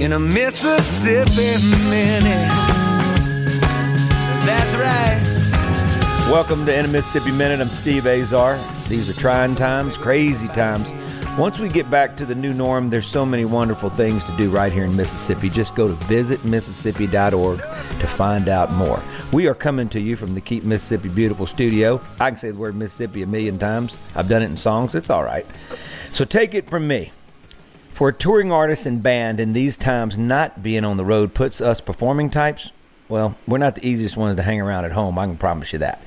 in a Mississippi minute. That's right. Welcome to In a Mississippi Minute. I'm Steve Azar. These are trying times, crazy times. Once we get back to the new norm, there's so many wonderful things to do right here in Mississippi. Just go to visitmississippi.org to find out more. We are coming to you from the Keep Mississippi Beautiful studio. I can say the word Mississippi a million times. I've done it in songs. It's all right. So take it from me. For a touring artist and band in these times, not being on the road puts us performing types, well, we're not the easiest ones to hang around at home. I can promise you that.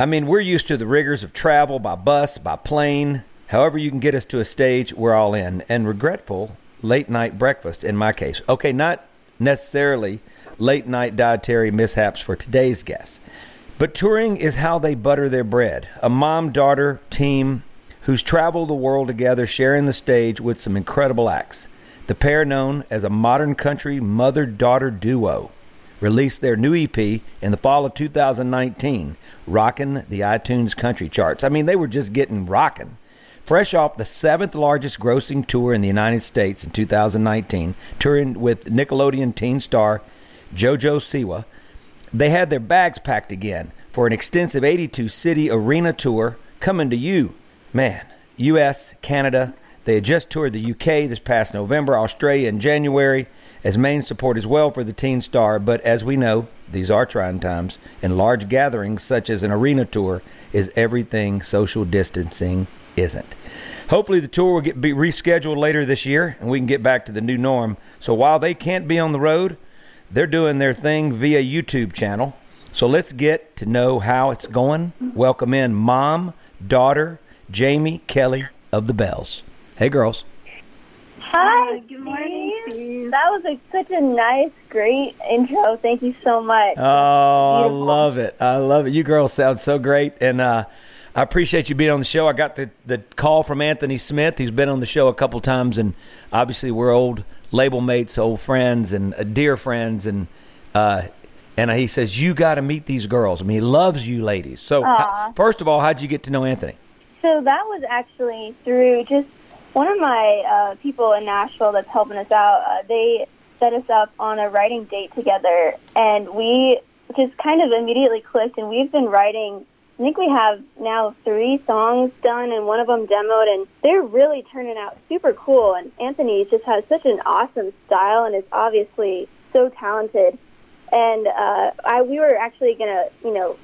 I mean, we're used to the rigors of travel by bus, by plane. However, you can get us to a stage, we're all in. And regretful, late night breakfast in my case. Okay, not necessarily late night dietary mishaps for today's guests. But touring is how they butter their bread. A mom daughter team who's traveled the world together, sharing the stage with some incredible acts. The pair, known as a modern country mother daughter duo, released their new EP in the fall of 2019, rocking the iTunes country charts. I mean, they were just getting rocking. Fresh off the seventh largest grossing tour in the United States in 2019, touring with Nickelodeon teen star JoJo Siwa, they had their bags packed again for an extensive 82 city arena tour coming to you man, U.S., Canada. They had just toured the UK this past November, Australia in January, as main support as well for the teen star. But as we know, these are trying times, and large gatherings such as an arena tour is everything social distancing isn't. Hopefully, the tour will get be rescheduled later this year, and we can get back to the new norm. So while they can't be on the road, they're doing their thing via YouTube channel. So let's get to know how it's going. Welcome in mom, daughter, Jamie Kelly of the Belles. Hey, girls. Hi, good morning. That was a, such a nice, great intro. Thank you so much. Oh, I love it. I love it. You girls sound so great, and uh, I appreciate you being on the show. I got the, the call from Anthony Smith. He's been on the show a couple times, and obviously we're old label mates, old friends, and uh, dear friends, and uh, and he says you got to meet these girls. I mean, he loves you, ladies. So, first of all, how'd you get to know Anthony? So that was actually through just one of my uh, people in Nashville that's helping us out. Uh, they set us up on a writing date together, and we just kind of immediately clicked. And we've been writing. I think we have now three songs done, and one of them demoed, and they're really turning out super cool. And Anthony just has such an awesome style, and is obviously so talented. And uh, I, we were actually gonna, you know,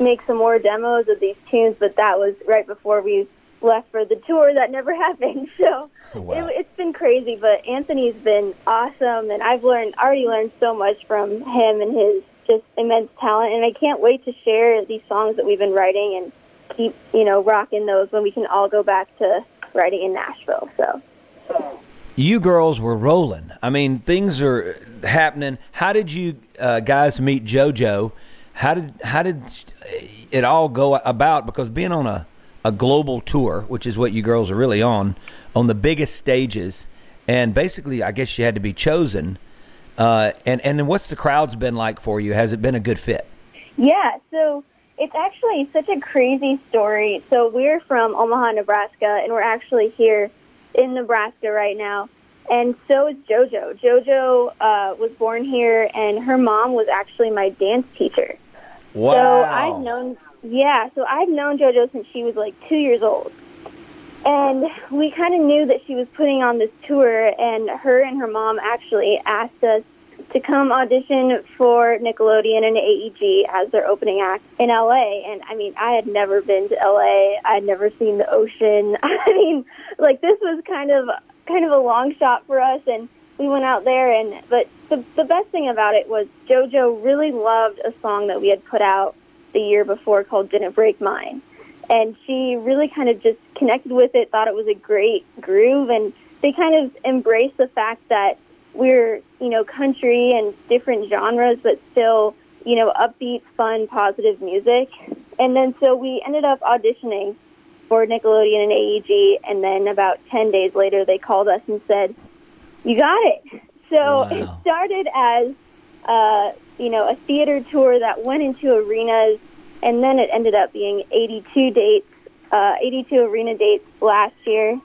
make some more demos of these tunes, but that was right before we left for the tour. That never happened. So wow. it, it's been crazy, but Anthony's been awesome, and I've learned already learned so much from him and his just immense talent. And I can't wait to share these songs that we've been writing and keep you know rocking those when we can all go back to writing in Nashville. So. You girls were rolling. I mean, things are happening. How did you uh, guys meet JoJo? How did how did it all go about? Because being on a a global tour, which is what you girls are really on, on the biggest stages, and basically, I guess you had to be chosen. Uh, and and then what's the crowds been like for you? Has it been a good fit? Yeah, so it's actually such a crazy story. So we're from Omaha, Nebraska, and we're actually here in Nebraska right now. And so is JoJo. JoJo uh, was born here, and her mom was actually my dance teacher. Wow. So I've known, yeah, so I've known JoJo since she was like two years old. And we kind of knew that she was putting on this tour, and her and her mom actually asked us to come audition for Nickelodeon and AEG as their opening act in LA. And I mean, I had never been to LA. I had never seen the ocean. I mean, like this was kind of kind of a long shot for us and we went out there and but the the best thing about it was JoJo really loved a song that we had put out the year before called Didn't Break Mine. And she really kind of just connected with it, thought it was a great groove and they kind of embraced the fact that we're, you know, country and different genres, but still, you know, upbeat, fun, positive music. And then so we ended up auditioning for Nickelodeon and AEG, and then about 10 days later, they called us and said, You got it. So Wow. it started as, uh, you know, a theater tour that went into arenas, and then it ended up being 82 dates, uh, 82 arena dates last year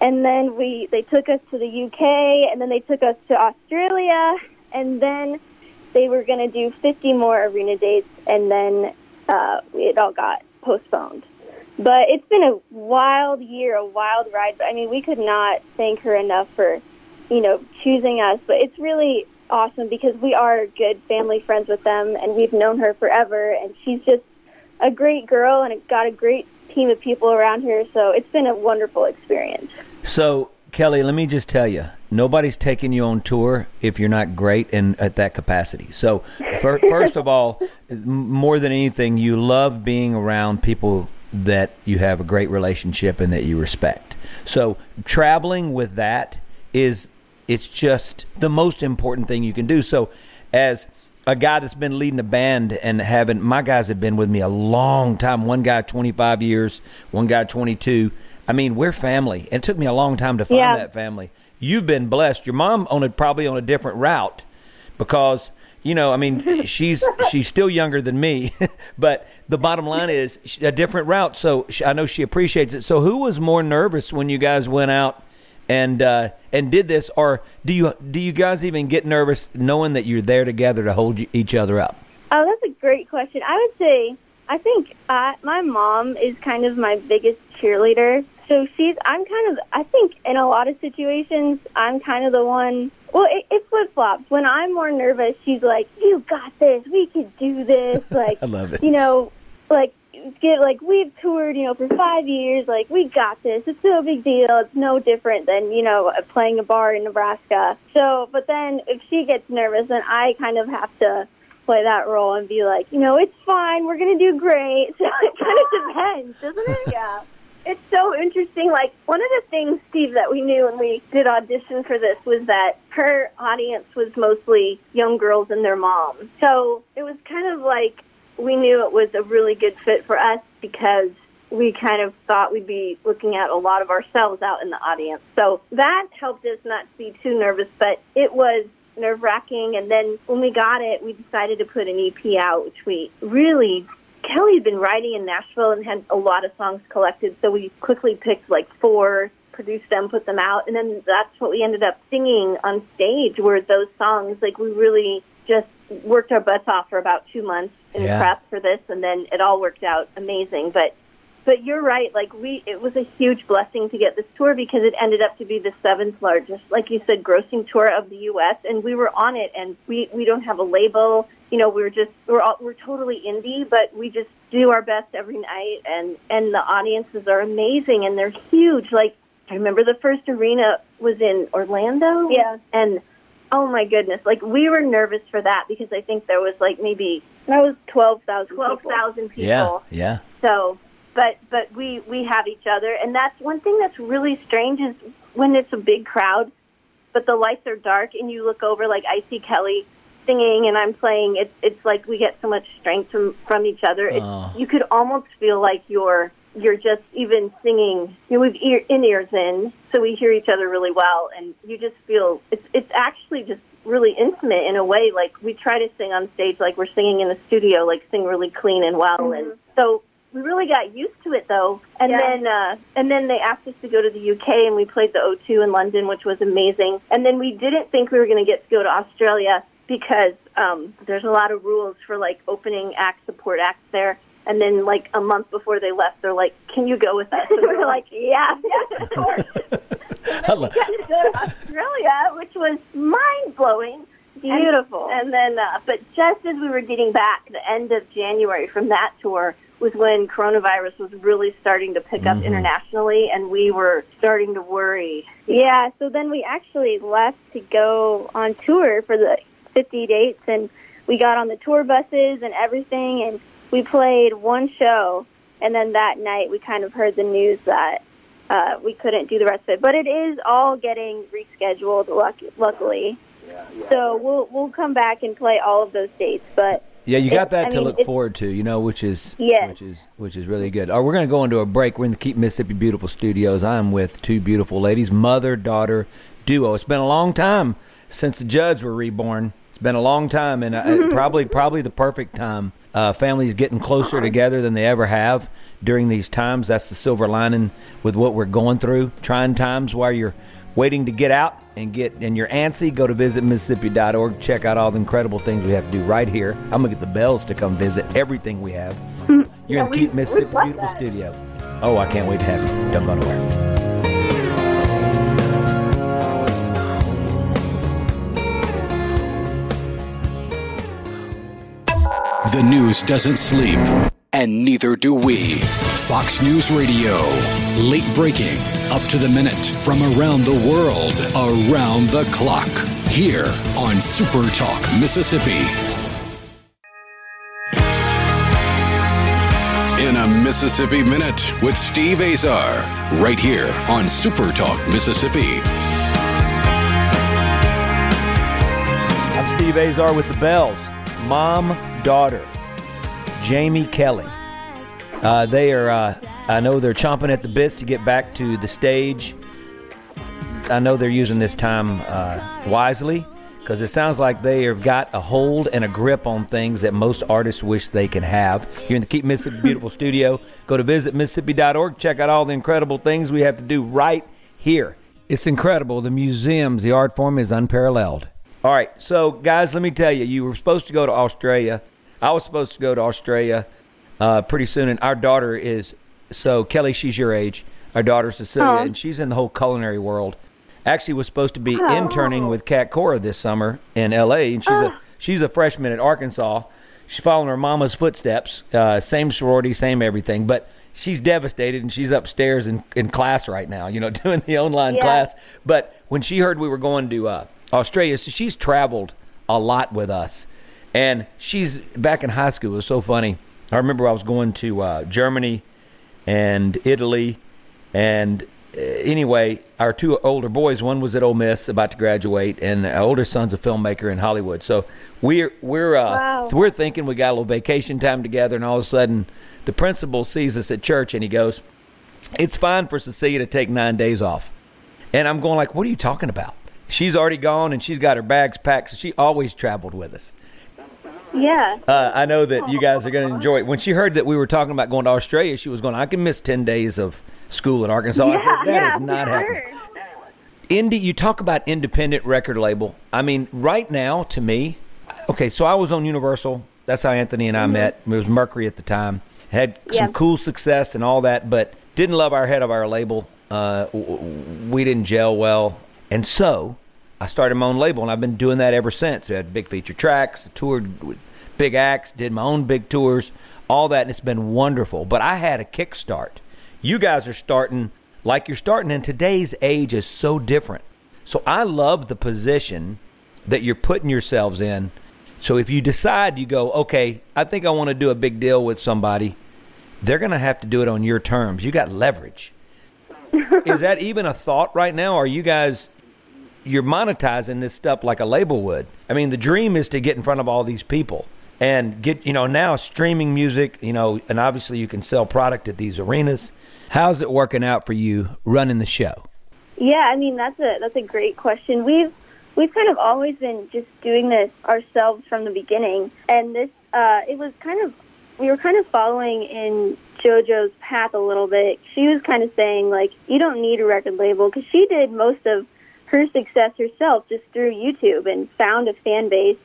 and then we they took us to the UK, and then they took us to Australia, and then they were going to do 50 more arena dates, and then uh, it all got postponed. But it's been a wild year, a wild ride. But I mean, we could not thank her enough for, you know, choosing us. But it's really awesome because we are good family friends with them, and we've known her forever, and she's just a great girl and got a great team of people around her. So it's been a wonderful experience. So, Kelly, let me just tell you, nobody's taking you on tour if you're not great and at that capacity. So, fir- first of all, more than anything, you love being around people that you have a great relationship and that you respect. So, traveling with that is it's just the most important thing you can do. So, as a guy that's been leading a band and having my guys have been with me a long time. One guy 25 years, one guy 22. I mean, we're family. It took me a long time to find Yeah. that family. You've been blessed. Your mom on a probably on a different route because you know, I mean, she's she's still younger than me, but the bottom line is a different route. So I know she appreciates it. So who was more nervous when you guys went out and uh, and did this, or do you do you guys even get nervous knowing that you're there together to hold y- each other up? Oh, that's a great question. I would say I think I, my mom is kind of my biggest cheerleader. So she's I'm kind of I think in a lot of situations I'm kind of the one. Well, it, it flip flops. When I'm more nervous, she's like, "You got this. We can do this." Like I love it. You know, like get like we've toured, you know, for five years. Like we got this. It's no big deal. It's no different than you know playing a bar in Nebraska. So, but then if she gets nervous, then I kind of have to play that role and be like, you know, it's fine. We're gonna do great. So it kind of depends, doesn't it? Yeah. It's so interesting. Like one of the things, Steve, that we knew when we did audition for this was that her audience was mostly young girls and their moms. So it was kind of like we knew it was a really good fit for us because we kind of thought we'd be looking at a lot of ourselves out in the audience. So that helped us not to be too nervous, but it was nerve wracking. And then when we got it, we decided to put an EP out, which we really Kelly had been writing in Nashville and had a lot of songs collected, so we quickly picked like four, produced them, put them out, and then that's what we ended up singing on stage were those songs. Like we really just worked our butts off for about two months in Yeah. prep for this, and then it all worked out amazing. But but you're right. Like we, it was a huge blessing to get this tour because it ended up to be the seventh largest, like you said, grossing tour of the U.S. And we were on it, and we we don't have a label. You know, we're just we're all, we're totally indie, but we just do our best every night, and and the audiences are amazing and they're huge. Like I remember the first arena was in Orlando. Yeah. and oh my goodness, like we were nervous for that because I think there was like maybe that was twelve thousand twelve thousand people. Yeah, yeah. So, but but we we have each other, and that's one thing that's really strange is when it's a big crowd, but the lights are dark, and you look over like I see Kelly singing and I'm playing. It's it's like we get so much strength from from each other. It's, Oh. You could almost feel like you're you're just even singing. You know, we've ear, in ears in, so we hear each other really well, and you just feel it's it's actually just really intimate in a way. Like we try to sing on stage like we're singing in the studio, like sing really clean and well, and so we really got used to it though. And Yeah. then uh, and then they asked us to go to the UK, and we played the O2 in London, which was amazing. And then we didn't think we were going to get to go to Australia because um, there's a lot of rules for like opening act, support acts there. And then, like a month before they left, they're like, "Can you go with us?" And we're like, "Yeah, yes, of course." I love- got to go to Australia, which was mind blowing. Beautiful. And, and then, uh, but just as we were getting back, the end of January from that tour was when coronavirus was really starting to pick up internationally, and we were starting to worry. Yeah, so then we actually left to go on tour for the 50 dates, and we got on the tour buses and everything, and we played one show, and then that night we kind of heard the news that uh, we couldn't do the rest of it. But it is all getting rescheduled, luck- luckily. So we'll we'll come back and play all of those dates, but Yeah, you got that I to mean, look forward to, you know, which is Yes. which is which is really good. All right, we're going to go into a break. We're in the Keep Mississippi Beautiful Studios. I'm with two beautiful ladies, mother daughter duo. It's been a long time since the Judds were reborn. It's been a long time, and uh, probably probably the perfect time. Uh, families getting closer together than they ever have during these times. That's the silver lining with what we're going through. Trying times while you're waiting to get out and get and you're antsy, go to visit Mississippi.org. Check out all the incredible things we have to do right here. I'm gonna get the belles to come visit everything we have. You're in the we- Keep Mississippi Beautiful that. Studio. Oh, I can't wait to have you. Don't go nowhere. The news doesn't sleep, and neither do we. Fox News Radio. Late breaking, up to the minute, from around the world, around the clock. Here on Super Talk, Mississippi. In a Mississippi Minute with Steve Azar, right here on Super Talk, Mississippi. I'm Steve Azar with the belles. Mom, daughter, Jamie Kelly. Uh, they are. Uh, I know they're chomping at the bits to get back to the stage. I know they're using this time uh, wisely because it sounds like they have got a hold and a grip on things that most artists wish they can have. Here in the Keep Mississippi Beautiful studio, go to visit Mississippi.org. Check out all the incredible things we have to do right here. It's incredible. The museums, the art form is unparalleled. All right, so guys, let me tell you, you were supposed to go to Australia. I was supposed to go to Australia uh, pretty soon, and our daughter is so Kelly. She's your age. Our daughter Cecilia, and she's in the whole culinary world. Actually, was supposed to be interning with Cat Cora this summer in L.A. and she's a she's a freshman at Arkansas. She's following her mama's footsteps. Uh, same sorority, same everything, but she's devastated and she's upstairs in, in class right now. You know, doing the online Yeah. class. But when she heard we were going to uh, Australia, so she's traveled a lot with us, and she's back in high school. It was so funny. I remember I was going to uh, Germany and Italy, and uh, anyway, our two older boys. One was at Ole Miss, about to graduate, and our older son's a filmmaker in Hollywood. So we're we're uh, Wow. we're thinking we got a little vacation time together, and all of a sudden, the principal sees us at church, and he goes, "It's fine for Cecilia to take nine days off." And I'm going like, "What are you talking about?" She's already gone, and she's got her bags packed. So she always traveled with us. Yeah. Uh, I know that you guys are going to enjoy it. When she heard that we were talking about going to Australia, she was going, I can miss 10 days of school in Arkansas. I said, that yeah, is not happening. sure. Indie, you talk about independent record label. I mean, right now, to me, okay, so I was on Universal. That's how Anthony and I met. It was Mercury at the time. Had some Yeah. cool success and all that, but didn't love our head of our label. Uh, we didn't gel well. And so I started my own label, and I've been doing that ever since. I had big feature tracks, toured with big acts, did my own big tours, all that, and it's been wonderful. But I had a kickstart. You guys are starting like you're starting, and today's age is so different. So I love the position that you're putting yourselves in. So if you decide you go, okay, I think I want to do a big deal with somebody, they're going to have to do it on your terms. You got leverage. is that even a thought right now? Are you guys you're monetizing this stuff like a label would? I mean, the dream is to get in front of all these people and get, you know, now streaming music, you know, and obviously you can sell product at these arenas. How's it working out for you running the show? Yeah, I mean that's a that's a great question. We've we've kind of always been just doing this ourselves from the beginning, and this uh, it was kind of we were kind of following in JoJo's path a little bit. She was kind of saying like you don't need a record label because she did most of her success herself just through YouTube and found a fan base,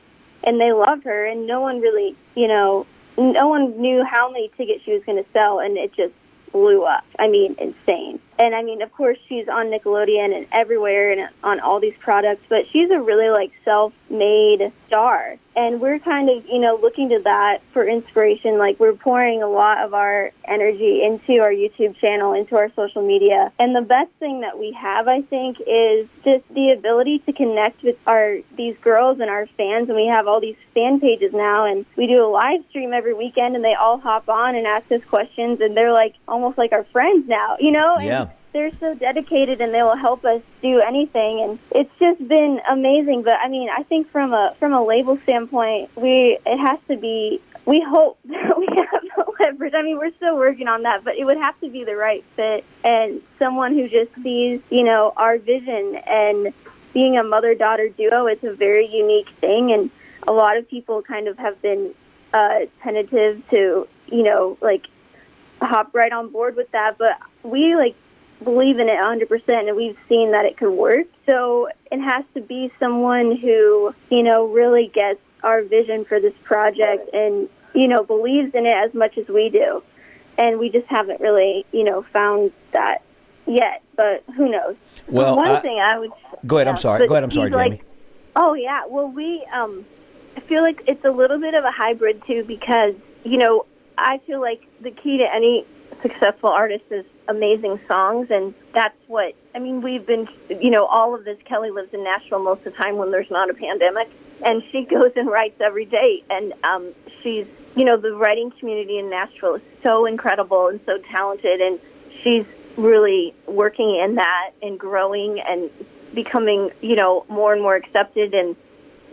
and they love her, and no one really you know no one knew how many tickets she was going to sell, and it just blew up. I mean, insane. And I mean, of course, she's on Nickelodeon and everywhere and on all these products, but she's a really like self-made star. And we're kind of, you know, looking to that for inspiration. Like we're pouring a lot of our energy into our YouTube channel, into our social media. And the best thing that we have, I think, is just the ability to connect with our these girls and our fans. And we have all these fan pages now, and we do a live stream every weekend, and they all hop on and ask us questions, and they're like almost like our friends now, you know? Yeah. They're so dedicated and they will help us do anything. And it's just been amazing. But i mean i think from a from a label standpoint we it has to be we hope that we have the leverage. I mean we're still working on that but it would have to be the right fit. And someone who just sees you know our vision and being a mother daughter duo it's a very unique thing. And a lot of people kind of have been uh tentative to you know like hop right on board with that. But we like believe in it 100% and we've seen that it could work. So it has to be someone who, you know, really gets our vision for this project and, you know, believes in it as much as we do. And we just haven't really, you know, found that yet, but who knows? Well, one I- thing I would Go ahead. I'm sorry. Go ahead. I'm sorry, he's like- Jamie. Oh yeah. Well, we um, I feel like it's a little bit of a hybrid too because you know I feel like the key to any successful artist is amazing songs, and that's what I mean. We've been you know all of this. Kelly lives in Nashville most of the time when there's not a pandemic, and she goes and writes every day, and um, she's you know the writing community in Nashville is so incredible and so talented, and she's really working in that and growing and becoming, you know, more and more accepted and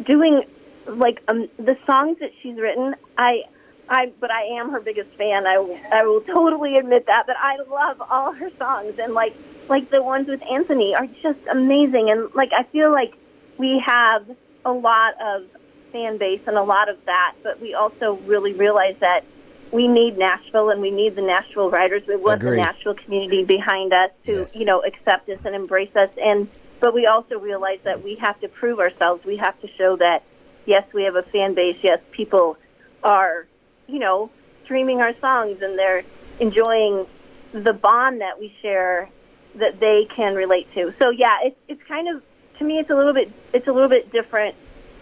doing like um, the songs that she's written. I, I, but I am her biggest fan. I, will- I will totally admit that. But I love all her songs and like, like the ones with Anthony are just amazing. And like, I feel like we have a lot of fan base and a lot of that, but we also really realize that we need Nashville and we need the Nashville writers. We want Agree. the Nashville community behind us to, Yes. you know, accept us and embrace us. And but we also realize that we have to prove ourselves. We have to show that yes, we have a fan base. Yes, people are, you know, streaming our songs and they're enjoying the bond that we share that they can relate to. So yeah, it's it's kind of to me it's a little bit it's a little bit different,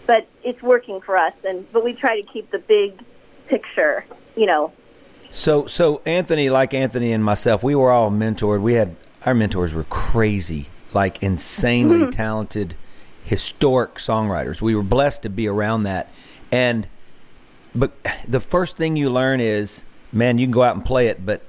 but it's working for us. And but we try to keep the big picture, you know. So, so Anthony, like Anthony and myself, we were all mentored. We had our mentors were crazy, like insanely mm-hmm. talented, historic songwriters. We were blessed to be around that. And, but the first thing you learn is, man, you can go out and play it, but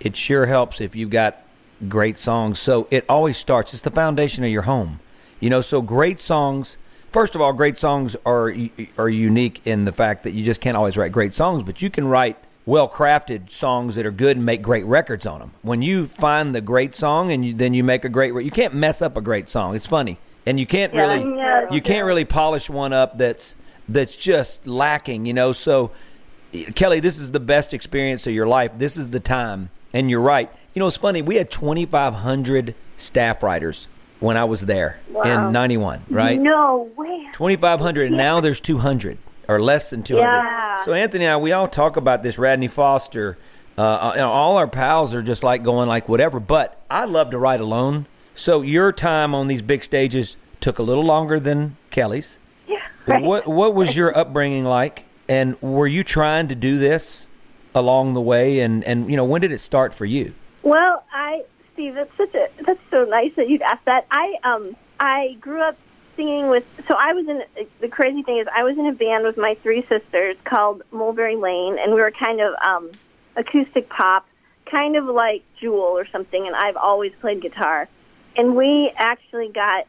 it sure helps if you've got great songs. So it always starts. It's the foundation of your home, you know. So great songs. First of all, great songs are are unique in the fact that you just can't always write great songs, but you can write well crafted songs that are good and make great records on them. When you find the great song and you, then you make a great, re- you can't mess up a great song. It's funny, and you can't really yeah. you can't really polish one up that's that's just lacking. You know, so Kelly, this is the best experience of your life. This is the time, and you're right. You know, it's funny. We had 2,500 staff writers when I was there Wow. in '91, right? No way. 2,500, and now there's 200 or less than 200. Yeah. So Anthony and I, we all talk about this. Radney Foster, uh, you know, all our pals are just like going like whatever. But I love to write alone. So your time on these big stages took a little longer than Kelly's. What what was your upbringing like, and were you trying to do this along the way? And and you know, when did it start for you? Well, I Steve, that's such a that's so nice that you'd ask that. I um I grew up singing with so I was in the crazy thing is I was in a band with my three sisters called Mulberry Lane and we were kind of um acoustic pop, kind of like Jewel or something and I've always played guitar. And we actually got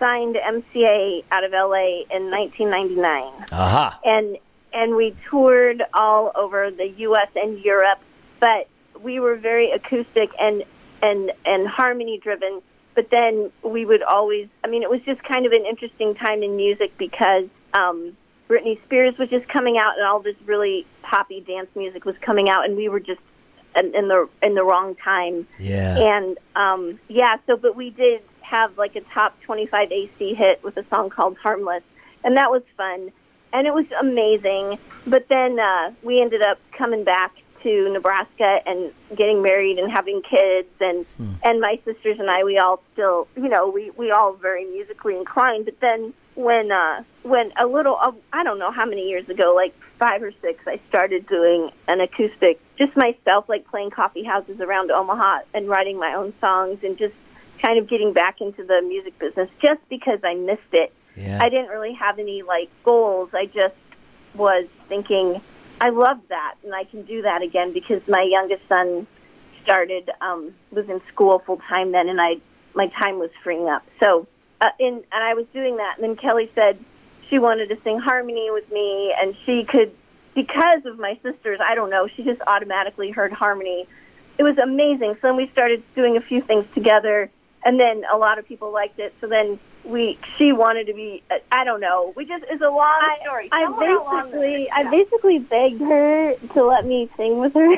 signed MCA out of LA in 1999 Aha. and and we toured all over the U.S. and Europe, but we were very acoustic and and and harmony driven. But then we would always, I mean, it was just kind of an interesting time in music because um, Britney Spears was just coming out, and all this really poppy dance music was coming out, and we were just in, in the in the wrong time. Yeah. And um, yeah, so but we did have like a top 25 AC hit with a song called Harmless, and that was fun. and it was amazing. But then uh, we ended up coming back to Nebraska and getting married and having kids and hmm. and my sisters and I we all still you know we we all very musically inclined but then when uh when a little uh, I don't know how many years ago like 5 or 6 I started doing an acoustic just myself like playing coffee houses around Omaha and writing my own songs and just kind of getting back into the music business just because I missed it. Yeah. I didn't really have any like goals. I just was thinking I love that, and I can do that again because my youngest son started um, was in school full time then, and I my time was freeing up. So, uh, in and I was doing that, and then Kelly said she wanted to sing harmony with me, and she could because of my sisters. I don't know. She just automatically heard harmony. It was amazing. So then we started doing a few things together, and then a lot of people liked it. So then we she wanted to be I don't know. We just it's a long story. I, I basically I basically begged her to let me sing with her.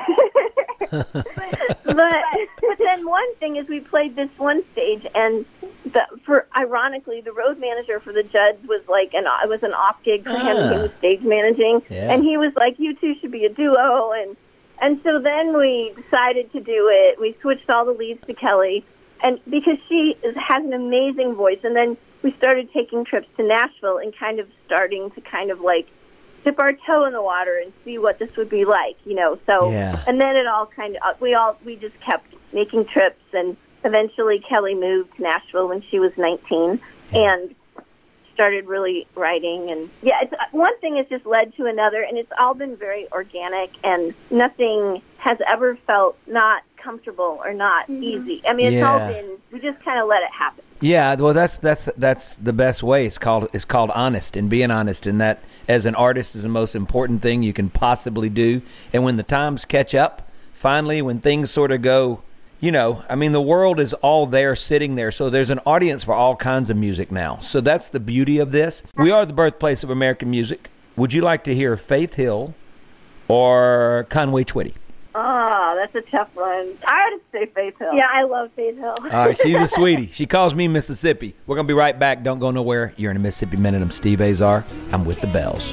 but, but then one thing is we played this one stage and the, for ironically the road manager for the Judds was like an it was an off gig for him. He ah. was stage managing yeah. and he was like you two should be a duo and and so then we decided to do it. We switched all the leads to Kelly and because she has an amazing voice. And then we started taking trips to Nashville and kind of starting to kind of like dip our toe in the water and see what this would be like, you know. So, yeah. and then it all kind of we all we just kept making trips, and eventually Kelly moved to Nashville when she was 19, and started really writing and yeah it's uh, one thing has just led to another and it's all been very organic and nothing has ever felt not comfortable or not mm-hmm. easy i mean it's yeah. all been we just kind of let it happen yeah well that's that's that's the best way it's called it's called honest and being honest and that as an artist is the most important thing you can possibly do and when the times catch up finally when things sort of go you know, I mean, the world is all there sitting there. So there's an audience for all kinds of music now. So that's the beauty of this. We are the birthplace of American music. Would you like to hear Faith Hill or Conway Twitty? Ah, oh, that's a tough one. I would say Faith Hill. Yeah, I love Faith Hill. all right, she's a sweetie. She calls me Mississippi. We're going to be right back. Don't go nowhere. You're in a Mississippi Minute. I'm Steve Azar. I'm with the Belles.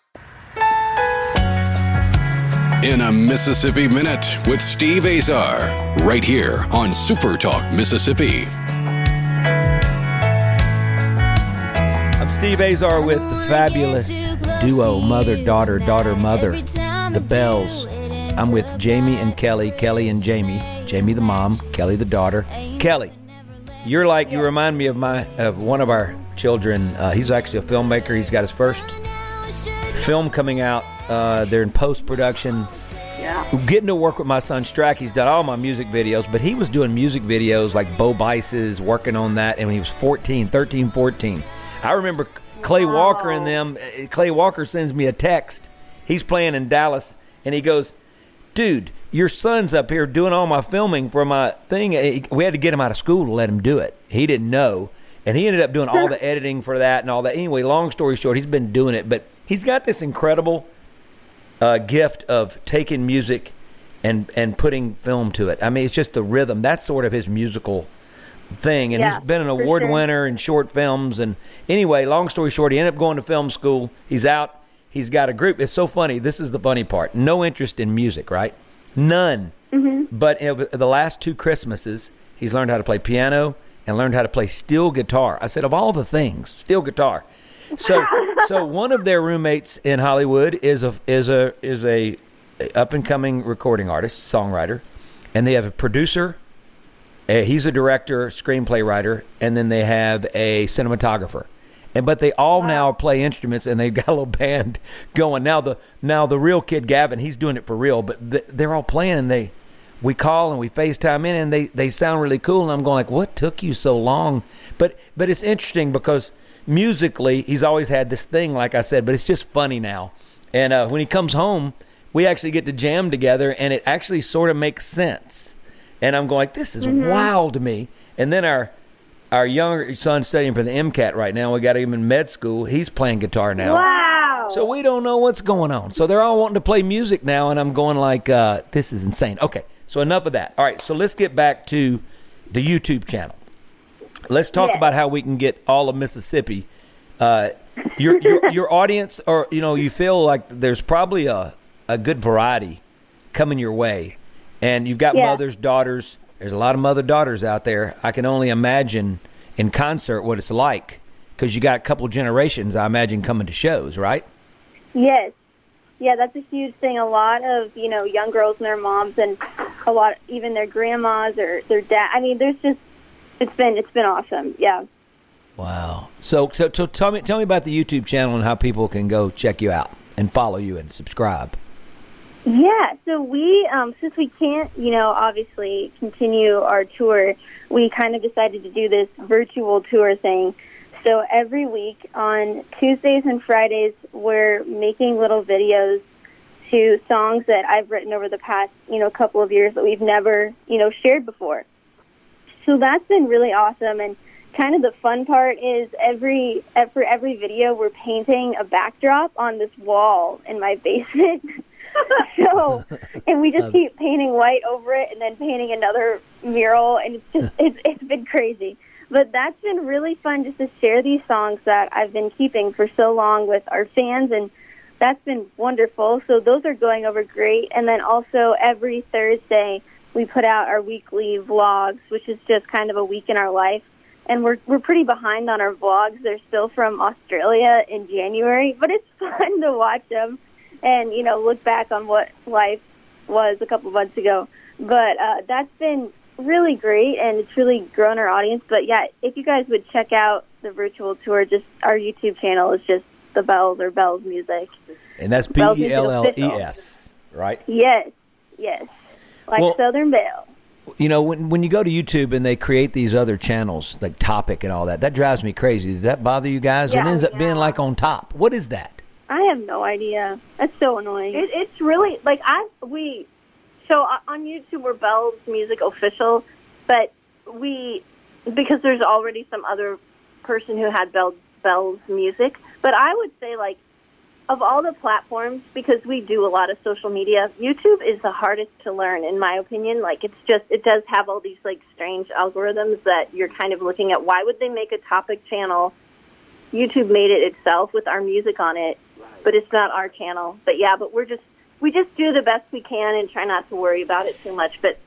in a Mississippi Minute with Steve Azar, right here on Super Talk Mississippi. I'm Steve Azar with the fabulous duo, mother, daughter, daughter, mother, the Belles. I'm with Jamie and Kelly, Kelly and Jamie, Jamie the mom, Kelly the daughter. Kelly, you're like you remind me of my of one of our children. Uh, he's actually a filmmaker. He's got his first film coming out uh, they're in post production. Yeah. Getting to work with my son Strack, he's done all my music videos, but he was doing music videos like Bo Bice's, working on that, and when he was 14, 13, 14. I remember Clay wow. Walker and them. Uh, Clay Walker sends me a text. He's playing in Dallas, and he goes, Dude, your son's up here doing all my filming for my thing. We had to get him out of school to let him do it. He didn't know. And he ended up doing all the editing for that and all that. Anyway, long story short, he's been doing it, but he's got this incredible uh, gift of taking music and and putting film to it. I mean, it's just the rhythm. That's sort of his musical thing. And yeah, he's been an award sure. winner in short films. And anyway, long story short, he ended up going to film school. He's out. He's got a group. It's so funny. This is the funny part. No interest in music, right? None. Mm-hmm. But the last two Christmases, he's learned how to play piano and learned how to play steel guitar. I said, of all the things, steel guitar. So, so one of their roommates in Hollywood is a is a is a up and coming recording artist, songwriter, and they have a producer. Uh, he's a director, screenplay writer, and then they have a cinematographer. and but they all now play instruments and they've got a little band going. Now the now the real kid Gavin, he's doing it for real, but th- they're all playing and they we call and we FaceTime in and they they sound really cool and I'm going like, what took you so long? But but it's interesting because musically he's always had this thing, like I said, but it's just funny now. And uh, when he comes home, we actually get to jam together and it actually sort of makes sense. And I'm going like, this is wild to me. And then our our younger son studying for the MCAT right now. We got him in med school. He's playing guitar now. Wow. So we don't know what's going on. So they're all wanting to play music now, and I'm going like, uh, this is insane. Okay, so enough of that. All right, so let's get back to the YouTube channel. Let's talk Yes. about how we can get all of Mississippi. Uh, your, your your audience, or you know, you feel like there's probably a a good variety coming your way, and you've got Yeah. mothers, daughters. There's a lot of mother daughters out there. I can only imagine in concert what it's like because you got a couple generations. I imagine coming to shows, right? Yes. Yeah, that's a huge thing. A lot of, you know, young girls and their moms and a lot even their grandmas or their dad. I mean, there's just it's been it's been awesome. Yeah. Wow. So, so, so tell me, tell me about the YouTube channel and how people can go check you out and follow you and subscribe. Yeah, so we, um, since we can't, you know, obviously continue our tour, we kind of decided to do this virtual tour thing. So every week on Tuesdays and Fridays, we're making little videos to songs that I've written over the past, you know, couple of years that we've never, you know, shared before. So that's been really awesome. And kind of the fun part is every for every video, we're painting a backdrop on this wall in my basement. so, and we just um, keep painting white over it, and then painting another mural, and it's just it's it's been crazy. But that's been really fun just to share these songs that I've been keeping for so long with our fans, and that's been wonderful. So those are going over great. And then also every Thursday we put out our weekly vlogs, which is just kind of a week in our life. And we're we're pretty behind on our vlogs. They're still from Australia in January, but it's fun to watch them and you know look back on what life was a couple months ago. But uh, that's been really great, and it's really grown our audience. But yeah, if you guys would check out the virtual tour, just our YouTube channel is just the Belles or Belles Music. And that's Bells E L L E. S, right? Yes, yes, like Well- Southern Belle. You know, when when you go to YouTube and they create these other channels like Topic and all that, that drives me crazy. Does that bother you guys? Yeah. it ends up being like on top. What is that? I have no idea. That's so annoying. It, it's really like I we so uh, on YouTube we're Belles Music Official, but we because there's already some other person who had Bell Bell's music. But I would say like of all the platforms because we do a lot of social media, YouTube is the hardest to learn in my opinion. Like it's just it does have all these like strange algorithms that you're kind of looking at. Why would they make a topic channel? YouTube made it itself with our music on it, but it's not our channel. But yeah, but we're just we just do the best we can and try not to worry about it too much. But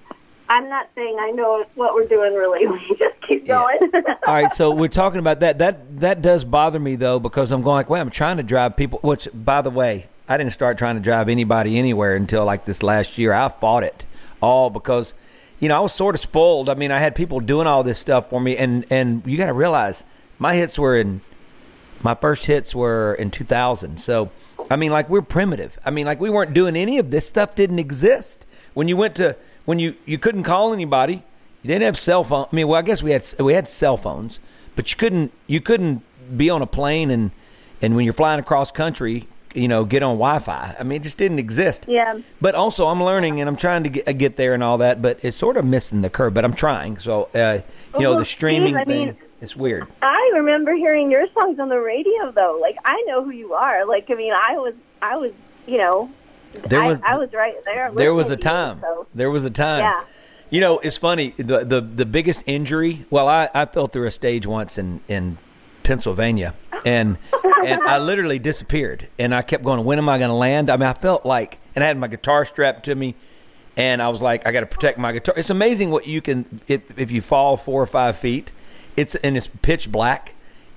I'm not saying I know what we're doing really. We just keep Yeah. going. All right, so we're talking about that. That that does bother me though because I'm going like, well, I'm trying to drive people. Which, by the way, I didn't start trying to drive anybody anywhere until like this last year. I fought it all because, you know, I was sort of spoiled. I mean, I had people doing all this stuff for me, and and you got to realize my hits were in my first hits were in 2000. So, I mean, like we're primitive. I mean, like we weren't doing any of this stuff. Didn't exist when you went to when you you couldn't call anybody. You didn't have cell phone. I mean, well, I guess we had we had cell phones, but you couldn't you couldn't be on a plane and and when you're flying across country, you know, get on Wi-Fi. I mean, it just didn't exist. Yeah. But also, I'm learning and I'm trying to get, get there and all that. But it's sort of missing the curve. But I'm trying. So, uh, you know, Well, the streaming Steve, thing. mean- it's weird. I remember hearing your songs on the radio though. Like I know who you are. Like I mean, I was I was you know There was- I was right there. there was a to you, time. so. There was a time. Yeah. You know, it's funny. The the the biggest injury. Well, I I fell through a stage once in in Pennsylvania, and and I literally disappeared. And I kept going. When am I going to land? I mean, I felt like, and I had my guitar strapped to me, and I was like, I got to protect my guitar. It's amazing what you can if if you fall four or five feet. It's and it's pitch black.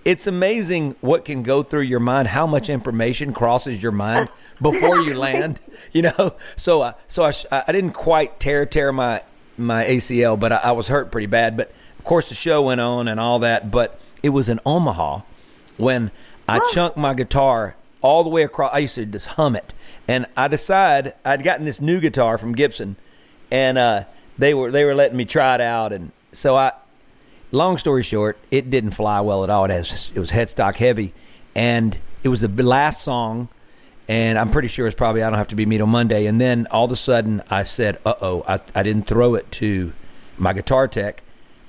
It's amazing what can go through your mind, how much information crosses your mind before you land. You know, so uh, so I, I didn't quite tear tear my my ACL, but I, I was hurt pretty bad. But of course, the show went on and all that. But it was in Omaha, when I chunked my guitar all the way across. I used to just hum it, and I decided I'd gotten this new guitar from Gibson, and uh, they were they were letting me try it out, and so I. Long story short, it didn't fly well at all. It has it was headstock heavy, and it was the last song, and I'm pretty sure it's probably I don't have to be meet on Monday. And then all of a sudden, I said, "Uh oh!" I, I didn't throw it to my guitar tech.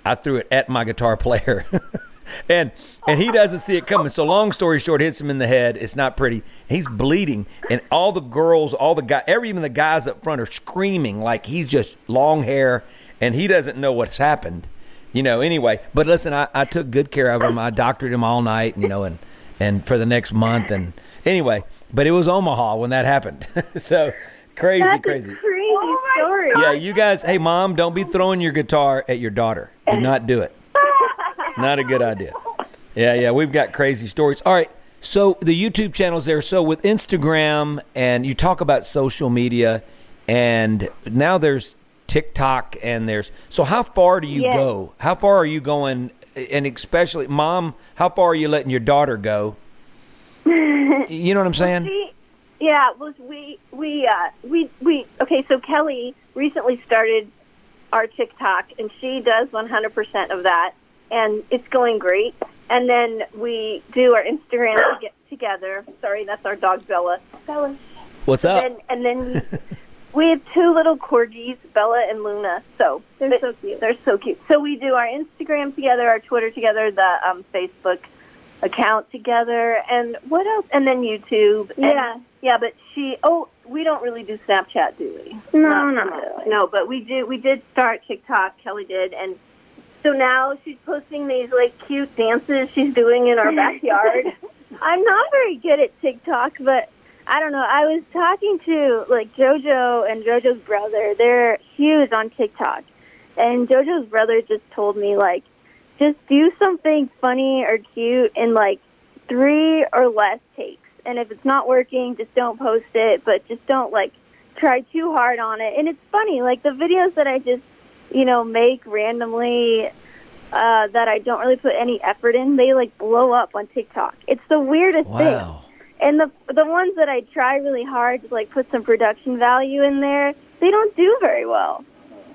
I threw it at my guitar player. and and he doesn't see it coming. So long story short, hits him in the head. It's not pretty. He's bleeding, and all the girls, all the guys, every even the guys up front are screaming like he's just long hair, and he doesn't know what's happened. You know. Anyway, but listen, I, I took good care of him. I doctored him all night. You know, and and for the next month, and anyway, but it was Omaha when that happened. so crazy, That's crazy. a crazy oh story. Yeah, you guys. Hey, mom, don't be throwing your guitar at your daughter. Do not do it. Not a good idea. Yeah, yeah, we've got crazy stories. All right, so the YouTube channel's there. So with Instagram, and you talk about social media, and now there's TikTok, and there's. So how far do you Yes. go? How far are you going? And especially, mom, how far are you letting your daughter go? You know what I'm saying? She, yeah, well, we we uh, we we okay. So Kelly recently started our TikTok, and she does 100% of that, and it's going great. And then we do our Instagram to get together. Sorry, that's our dog Bella. Bella. What's up? And, and then we have two little corgis, Bella and Luna. So They're so cute. They're so cute. So we do our Instagram together, our Twitter together, the um, Facebook account together, and what else? And then YouTube. And- Yeah. yeah. But she. Oh, we don't really do Snapchat, do we? No, Not- not really. No, but we do. We did start TikTok. Kelly did, and so now she's posting these like cute dances she's doing in our backyard. I'm not very good at TikTok, but I don't know. I was talking to like JoJo and JoJo's brother. They're huge on TikTok. And JoJo's brother just told me like just do something funny or cute in like 3 or less takes. And if it's not working, just don't post it, but just don't like try too hard on it. And it's funny like the videos that I just, you know, make randomly uh, that I don't really put any effort in, they like blow up on TikTok. It's the weirdest thing. And the the ones that I try really hard to like put some production value in there, they don't do very well.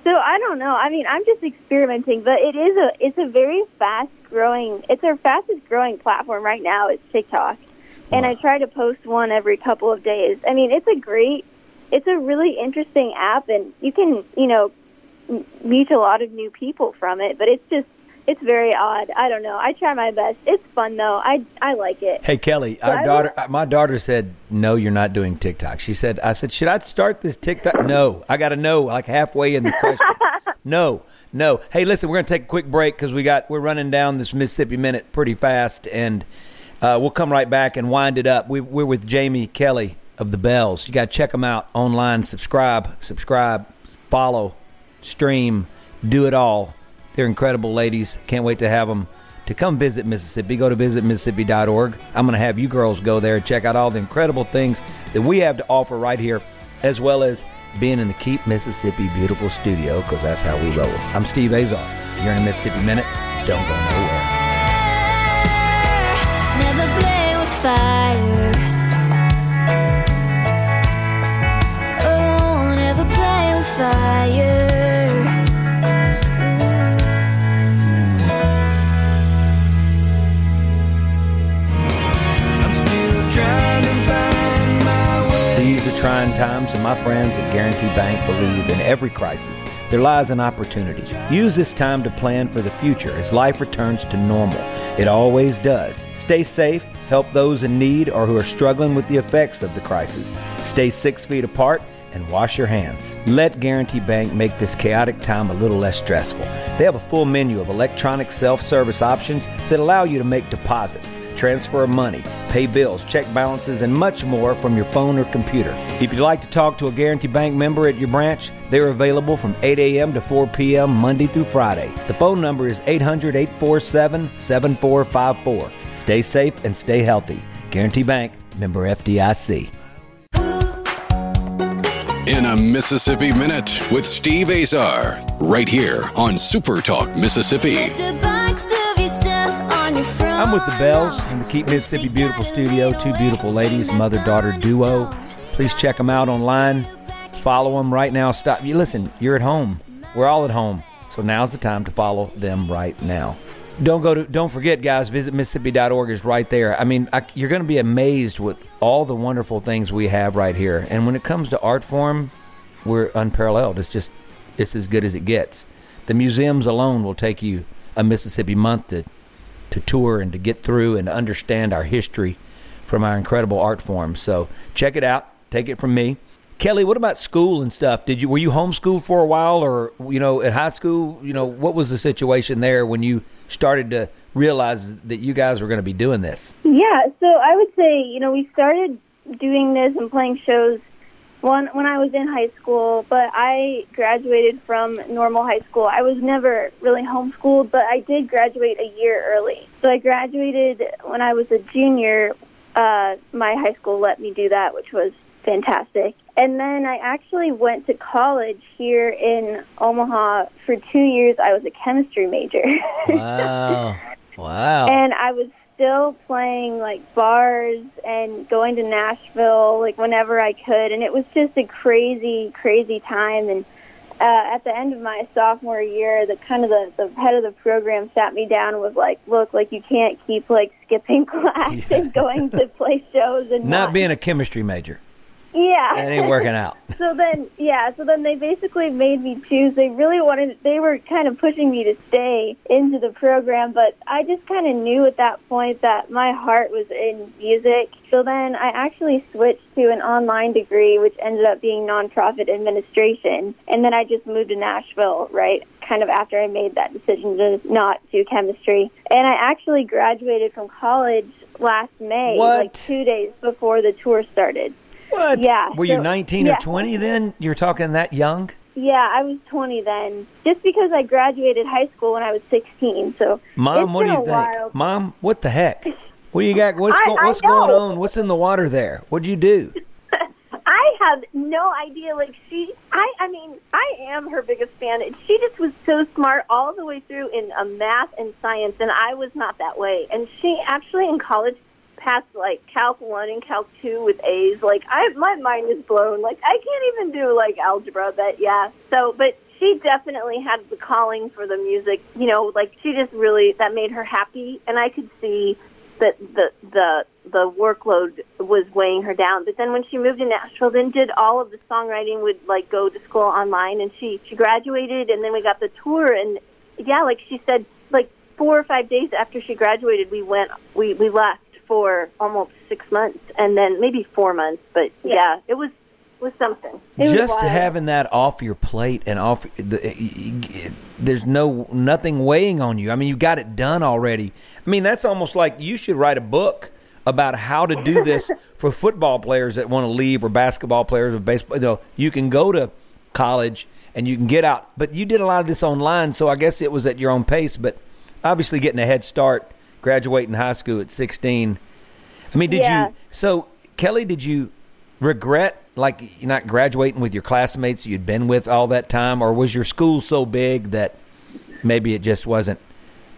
So I don't know. I mean, I'm just experimenting, but it is a it's a very fast growing. It's our fastest growing platform right now. It's TikTok, and I try to post one every couple of days. I mean, it's a great, it's a really interesting app, and you can you know meet a lot of new people from it. But it's just it's very odd. I don't know. I try my best. It's fun though. I I like it. Hey Kelly, I our daughter, my daughter said, "No, you're not doing TikTok." She said, "I said, should I start this TikTok?" No, I got to know like halfway in the question. no, no. Hey, listen, we're gonna take a quick break because we got we're running down this Mississippi minute pretty fast, and uh, we'll come right back and wind it up. We, we're with Jamie Kelly of the Belles. You got to check them out online. Subscribe, subscribe, follow, stream, do it all. They're incredible ladies. Can't wait to have them to come visit Mississippi. Go to visitmississippi.org. I'm going to have you girls go there and check out all the incredible things that we have to offer right here, as well as being in the Keep Mississippi beautiful studio, because that's how we roll. I'm Steve Azar. You're in a Mississippi Minute. Don't go nowhere. Never play with fire. Times, and my friends at Guarantee Bank believe in every crisis there lies an opportunity. Use this time to plan for the future as life returns to normal. It always does. Stay safe, help those in need or who are struggling with the effects of the crisis. Stay six feet apart and wash your hands. Let Guarantee Bank make this chaotic time a little less stressful. They have a full menu of electronic self service options that allow you to make deposits, transfer money, pay bills, check balances, and much more from your phone or computer. If you'd like to talk to a Guarantee Bank member at your branch, they're available from 8 a.m. to 4 p.m. Monday through Friday. The phone number is 800 847 7454. Stay safe and stay healthy. Guarantee Bank, member FDIC. In a Mississippi Minute with Steve Azar, right here on Super Talk Mississippi. I'm with the Belles in the Keep Mississippi Beautiful studio. Two beautiful ladies, mother daughter duo. Please check them out online. Follow them right now. Stop. You listen. You're at home. We're all at home. So now's the time to follow them right now. Don't go to. Don't forget, guys. Visit Mississippi.org is right there. I mean, I, you're going to be amazed with all the wonderful things we have right here. And when it comes to art form, we're unparalleled. It's just it's as good as it gets. The museums alone will take you a Mississippi month to to tour and to get through and understand our history from our incredible art form. So check it out. Take it from me. Kelly, what about school and stuff? Did you were you homeschooled for a while or you know at high school, you know, what was the situation there when you started to realize that you guys were going to be doing this? Yeah, so I would say, you know, we started doing this and playing shows one when I was in high school, but I graduated from normal high school. I was never really homeschooled, but I did graduate a year early. So I graduated when I was a junior. Uh, my high school let me do that, which was fantastic. And then I actually went to college here in Omaha for two years. I was a chemistry major. Wow. wow. and I was still playing like bars and going to Nashville like whenever I could, and it was just a crazy, crazy time. And uh, at the end of my sophomore year, the kind of the, the head of the program sat me down and was like, "Look, like you can't keep like skipping class and going to play shows and Not being a chemistry major. Yeah, That ain't working out. so then yeah so then they basically made me choose. They really wanted they were kind of pushing me to stay into the program but i just kind of knew at that point that my heart was in music. So then i actually switched to an online degree which ended up being nonprofit administration. And then i just moved to nashville right kind of after i made that decision to not do chemistry. And i actually graduated from college last may What? like two days before the tour started What? Yeah, Were you 19 yeah. or 20 then? You're talking that young? Yeah, I was 20 then. Just because I graduated high school when I was 16, so Mom, what do you think? while. Mom, what the heck? What do you got? What's, I- go, what's going on? What's in the water there? What'd you do? I have no idea. Like she, I, I mean, I am her biggest fan. And She just was so smart all the way through in uh, math and science, and I was not that way. And she actually in college passed like Calc one and Calc two with A's. Like I, my mind is blown. Like I can't even do like algebra. But yeah, so but. She definitely had the calling for the music, you know, like she just really that made her happy and I could see that the the the workload was weighing her down. But then when she moved to Nashville, then did all of the songwriting would like go to school online, and she she graduated, and then we got the tour, and yeah, like she said, like four or five days after she graduated, we went we we left for almost six months, and then maybe four months, but yeah, it was was something. It Just wild. having that off your plate and off, the, there's no nothing weighing on you. I mean, you got it done already. I mean, that's almost like you should write a book about how to do this for football players that want to leave or basketball players or baseball. You know, you can go to college and you can get out, but you did a lot of this online, so I guess it was at your own pace. But obviously, getting a head start, graduating high school at 16. I mean, did Yeah. you? So, Kelly, did you regret like not graduating with your classmates you'd been with all that time, or was your school so big that maybe it just wasn't,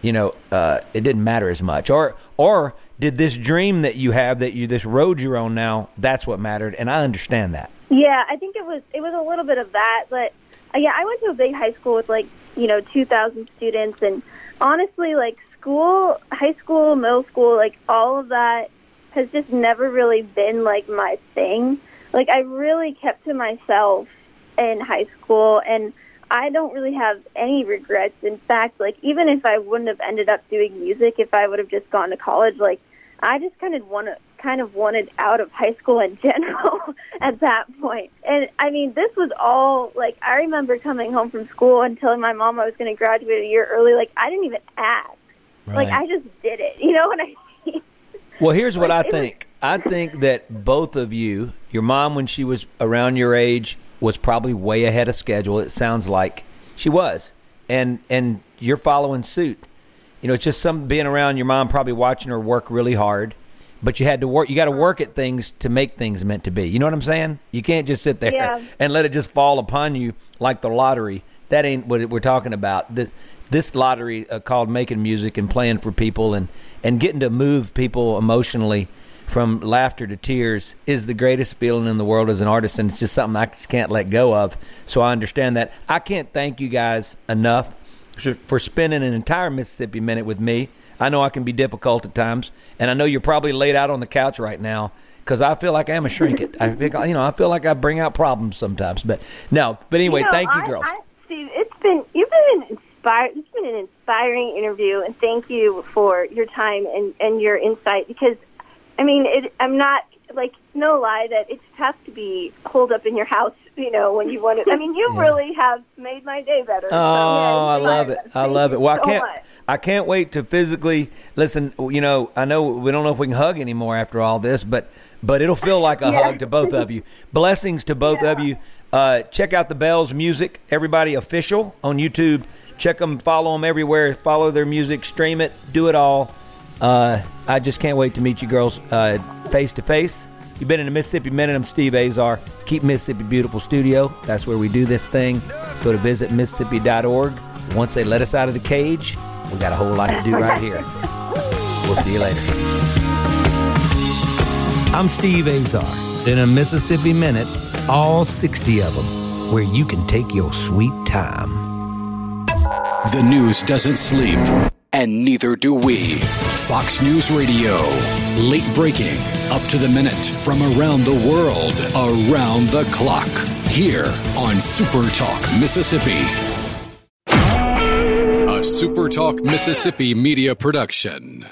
you know, uh, it didn't matter as much, or or did this dream that you have that you this road you're on now that's what mattered, and I understand that. Yeah, I think it was it was a little bit of that, but uh, yeah, I went to a big high school with like you know two thousand students, and honestly, like school, high school, middle school, like all of that has just never really been like my thing. Like I really kept to myself in high school, and I don't really have any regrets. In fact, like even if I wouldn't have ended up doing music, if I would have just gone to college, like I just kind of want to kind of wanted out of high school in general at that point. And I mean, this was all like I remember coming home from school and telling my mom I was going to graduate a year early. Like I didn't even ask. Like I just did it. You know what I mean? Well, here's what I it was- think. I think that both of you, your mom when she was around your age was probably way ahead of schedule. It sounds like she was. And and you're following suit. You know, it's just some being around your mom probably watching her work really hard. But you had to work you got to uh-huh. work at things to make things meant to be. You know what I'm saying? You can't just sit there Yeah. and let it just fall upon you like the lottery. That ain't what we're talking about. This, this lottery uh, called making music and playing for people and and getting to move people emotionally from laughter to tears is the greatest feeling in the world as an artist, and it's just something I just can't let go of. So I understand that. I can't thank you guys enough for, for spending an entire Mississippi minute with me. I know I can be difficult at times, and I know you're probably laid out on the couch right now because I feel like I am a shrink it. I feel, you know, I feel like I bring out problems sometimes. But no, but anyway, You know, thank you. I, Steve, it's been you've been an inspired. It's been an inspiring interview, and thank you for your time and and your insight. Because, I mean, it, I'm not like no lie that it's tough to be holed up in your house. You know, when you want to. I mean, you Yeah. really have made my day better. Oh, So, yeah, I love it. I love it. Well, I can't. much. I can't wait to physically listen. You know, I know we don't know if we can hug anymore after all this, but but it'll feel like a Yeah. hug to both of you. Blessings to both of you. Uh, check out the Belles Music, everybody official on YouTube. Check them, follow them everywhere. Follow their music, stream it, do it all. Uh, I just can't wait to meet you girls uh, face to face. You've been in the Mississippi Minute. I'm Steve Azar. Keep Mississippi Beautiful Studio. That's where we do this thing. Go to visitmississippi.org. Once they let us out of the cage, we got a whole lot to do right here. We'll see you later. I'm Steve Azar. In a Mississippi Minute, all 60 of them, where you can take your sweet time. The news doesn't sleep, and neither do we. Fox News Radio. Late breaking, up to the minute from around the world, around the clock. Here on Super Talk Mississippi. A Super Talk Mississippi media production.